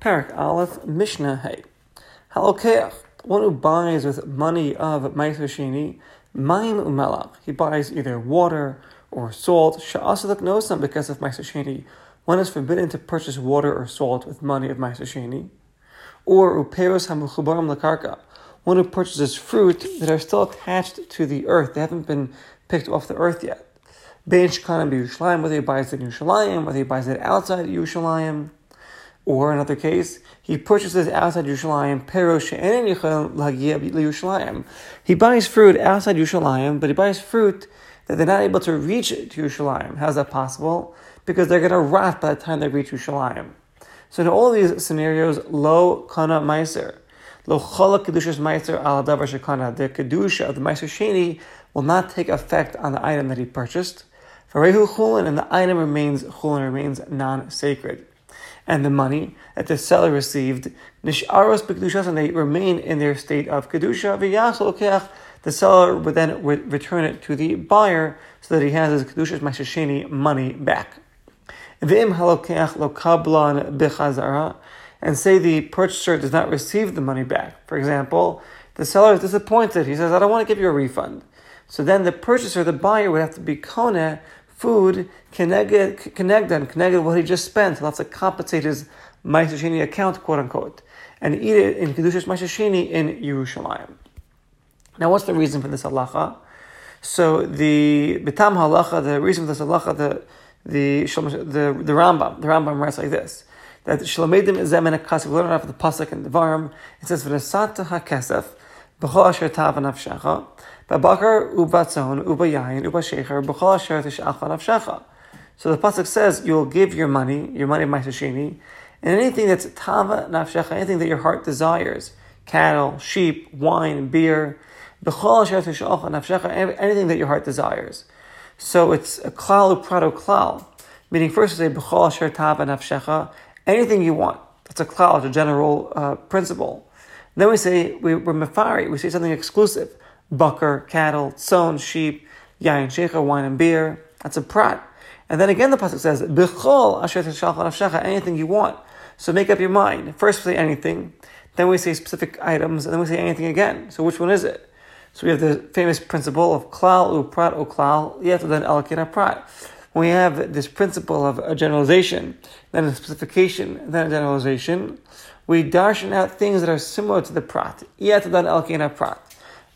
Parak Aleph Mishnah Hay. Halokeach, one who buys with money of Meiser Sheni, Maim Umelach. He buys either water or salt. Sha'asadak knows some because of Meiser Sheni. One is forbidden to purchase water or salt with money of Meiser Sheni. Or Uperos Hamuchubaram Lakarka. One who purchases fruit that are still attached to the earth. They haven't been picked off the earth yet. Bein Shkanim Yerushalayim, whether he buys it in Yerushalayim, whether he buys it outside Yerushalayim. Or another case, he purchases outside Yerushalayim. He buys fruit outside Yerushalayim, but he buys fruit that they're not able to reach to Yerushalayim. How's that possible? Because they're going to rot by the time they reach Yerushalayim. So in all these scenarios, lo kana meiser, lo chala kedushas meiser al davar. The kedusha of the meiser sheni will not take effect on the item that he purchased. Varehu chulin, and the item remains chulin, remains non-sacred and the money that the seller received, nisharos b'kedushas, and they remain in their state of kedusha. V'yachol the seller would then return it to the buyer so that he has his kedushas mashasheni money back. V'im halokeach lo kablan b'chazara, and say the purchaser does not receive the money back. For example, the seller is disappointed. He says, "I don't want to give you a refund." So then the purchaser, the buyer, would have to be kone food connected, connected, connected what he just spent. He'll have to compensate his Ma'aseh account, quote unquote, and eat it in Kedushas Ma'aseh in Yerushalayim. Now, what's the reason for this halacha? So the Bitam halacha, the reason for this halacha, the the the, the Rambam, the Rambam writes like this: that Shlomedim is zemen akasif. We learn off the pasuk and the Varim. It says v'nesata hakesef b'chol asher tav nafshecha b'bakar ubatzon ubayayin ubashecher b'chol asher tishach nafshecha. So the pasuk says you will give your money, your money Maisashini, and anything that's tava nafshecha, anything that your heart desires, cattle, sheep, wine, beer, anything that your heart desires. So it's a klal uprado klal, meaning first we say b'chol asher tava nafshecha, anything you want. That's a klal, it's a general uh, principle. then we say we, we're mefari, we say something exclusive, bucker, cattle, tzon, sheep, yain shecha, wine and beer. That's a prat. And then again, the pasuk says, "B'chol asher nafshecha," anything you want. So make up your mind. First, we say anything, then we say specific items, and then we say anything again. So which one is it? So we have the famous principle of klal u prat u klal yet then elkina prat. We have this principle of a generalization, then a specification, then a generalization, we darshan out things that are similar to the prat. Yet then elkina prat.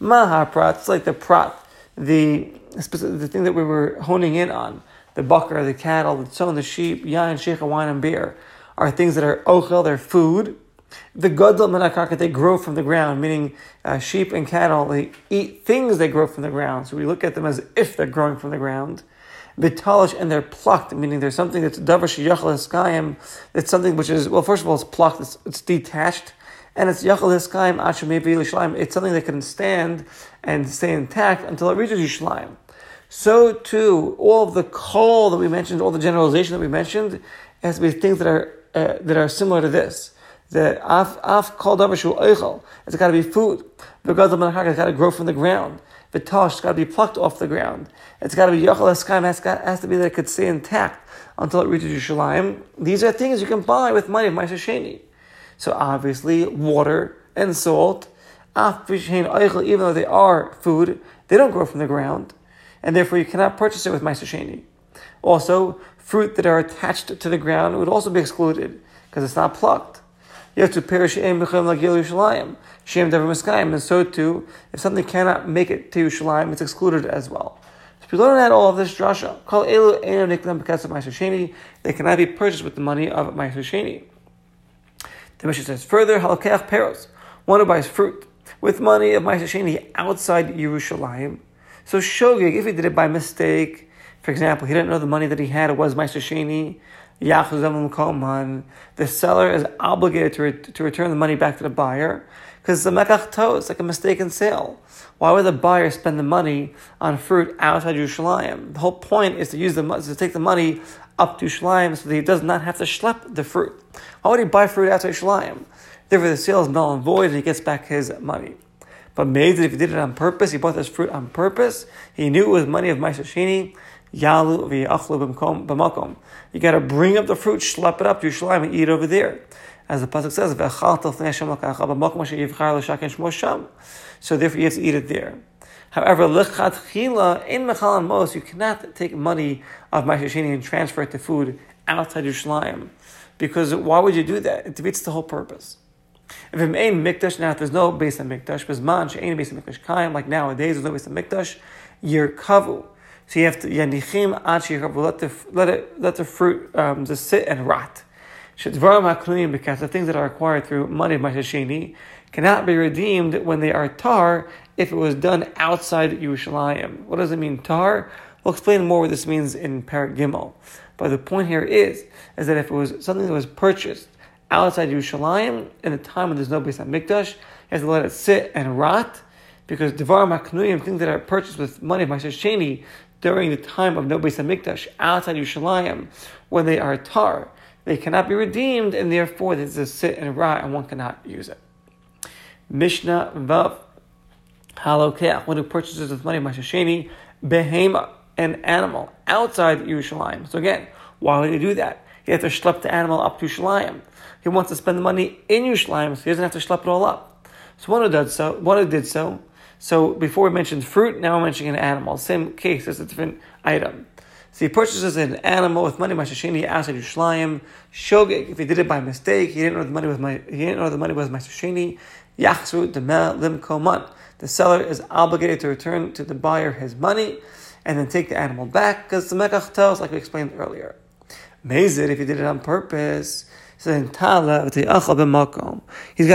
Maha prat, it's like the prat, the, the thing that we were honing in on the bucker, the cattle, the tzon, the sheep, yain, sheikha, wine, and beer are things that are ochel, they're food. The gadol manakarka, they grow from the ground, meaning uh, sheep and cattle, they eat things that grow from the ground. So we look at them as if they're growing from the ground. bitalish and they're plucked, meaning there's something that's davar sheyachal hiskayim, it's something which is, well, first of all, it's plucked, it's, it's detached, and it's yachal hiskayim, asham it's something that can stand and stay intact until it reaches Yishlaim. so too all of the call that we mentioned, all the generalization that we mentioned, has to be things that are uh, that are similar to this. The af af called eichel. It's got to be food. The gadol menachak has got to grow from the ground. The tosh has got to be plucked off the ground. It's got to be yachal eskaim. Has, has to be that it could stay intact until it reaches Yerushalayim. These are things you can buy with money of Ma'aseh So obviously, water and salt, ah, eichel, even though they are food, they don't grow from the ground and therefore you cannot purchase it with Meiser Sheni. Also, fruit that are attached to the ground would also be excluded because it's not plucked. You have to perish like Yerushalayim, Shem Dever Miskayim, and so too, if something cannot make it to Yerushalayim, it's excluded as well. So we learn out all of this drasha. Call Elu Elu Niklam because of Meiser Sheni. They cannot be purchased with the money of Meiser Sheni. The Mishnah says further, Halakech Peros, one who buys fruit with money of Sheni outside Yerushalayim. So shogig, if he did it by mistake, for example, he didn't know the money that he had was Meiser Sheni, the seller is obligated to, re- to return the money back to the buyer because it's a mekach it's like a mistaken sale. Why would the buyer spend the money on fruit outside Yerushalayim? The whole point is to use the to take the money up to Yerushalayim so that he does not have to schlep the fruit. Why would he buy fruit outside Yerushalayim? Therefore, the sale is null and void, and he gets back his money. But made if he did it on purpose, he bought this fruit on purpose, he knew it was money of Maishashini, Yalu v'yachlu b'makom. You got to bring up the fruit, schlep it up to Yerushalayim and eat it over there. as the pasuk says, So therefore, you have to eat it there. However, lechatchila in mechal mos, you cannot take money of mashashini and transfer it to food outside Yerushalayim, because why would you do that? It defeats the whole purpose. If it ain't mikdash now, if there's no base of mikdash, man she'ain base of mikdash kaim, like nowadays there's no base of mikdash, you're kavu. So you have to yanichim ad let the let it let the fruit um, just sit and rot. Shedvarim haknuim because the things that are acquired through money of mashashini cannot be redeemed when they are tar if it was done outside Yerushalayim. What does it mean, tar? We'll explain more what this means in Parak Gimel. But the point here is, is that if it was something that was purchased outside Yerushalayim in a time when there's no Beis Hamikdash, you have to let it sit and rot, because Devar Maknuyim, things that are purchased with money of Sheni during the time of no Beis Hamikdash outside Yerushalayim, when they are tar, they cannot be redeemed, and therefore they just sit and rot, and one cannot use it. Mishnah Vav Halokeach, one who purchases with money Mashasheni, Behema, an animal outside Yerushalayim. So again, why would he do that? He has to schlep the animal up to Yerushalayim. He wants to spend the money in Yerushalayim, so he doesn't have to schlep it all up. So one who did so, one who did so. So before we mentioned fruit, now we're mentioning an animal. Same case, it's a different item. So he purchases an animal with money Mashashini outside Yerushalayim. Shogeg, if he did it by mistake, he didn't know the money was my he didn't know the money was Mashashini. Yachsu Demel Lim Koman the seller is obligated to return to the buyer his money and then take the animal back because the Mekach tells, like we explained earlier. Mezid, if he did it on purpose, he's got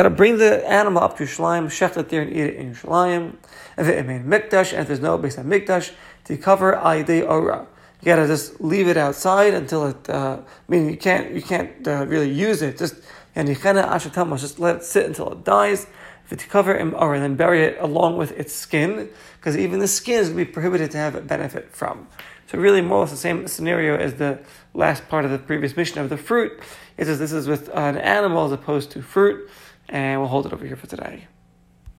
to bring the animal up to Yerushalayim, shecht it there and eat it in Yerushalayim. If it made mikdash, and if there's no based on mikdash, to cover ayidei ora. You gotta just leave it outside until it. Uh, I mean, you can't you can't uh, really use it. Just and just let it sit until it dies to cover him or then bury it along with its skin, because even the skin is to be prohibited to have a benefit from. So really, more or less the same scenario as the last part of the previous mission of the fruit. It says this is with an animal as opposed to fruit, and we'll hold it over here for today.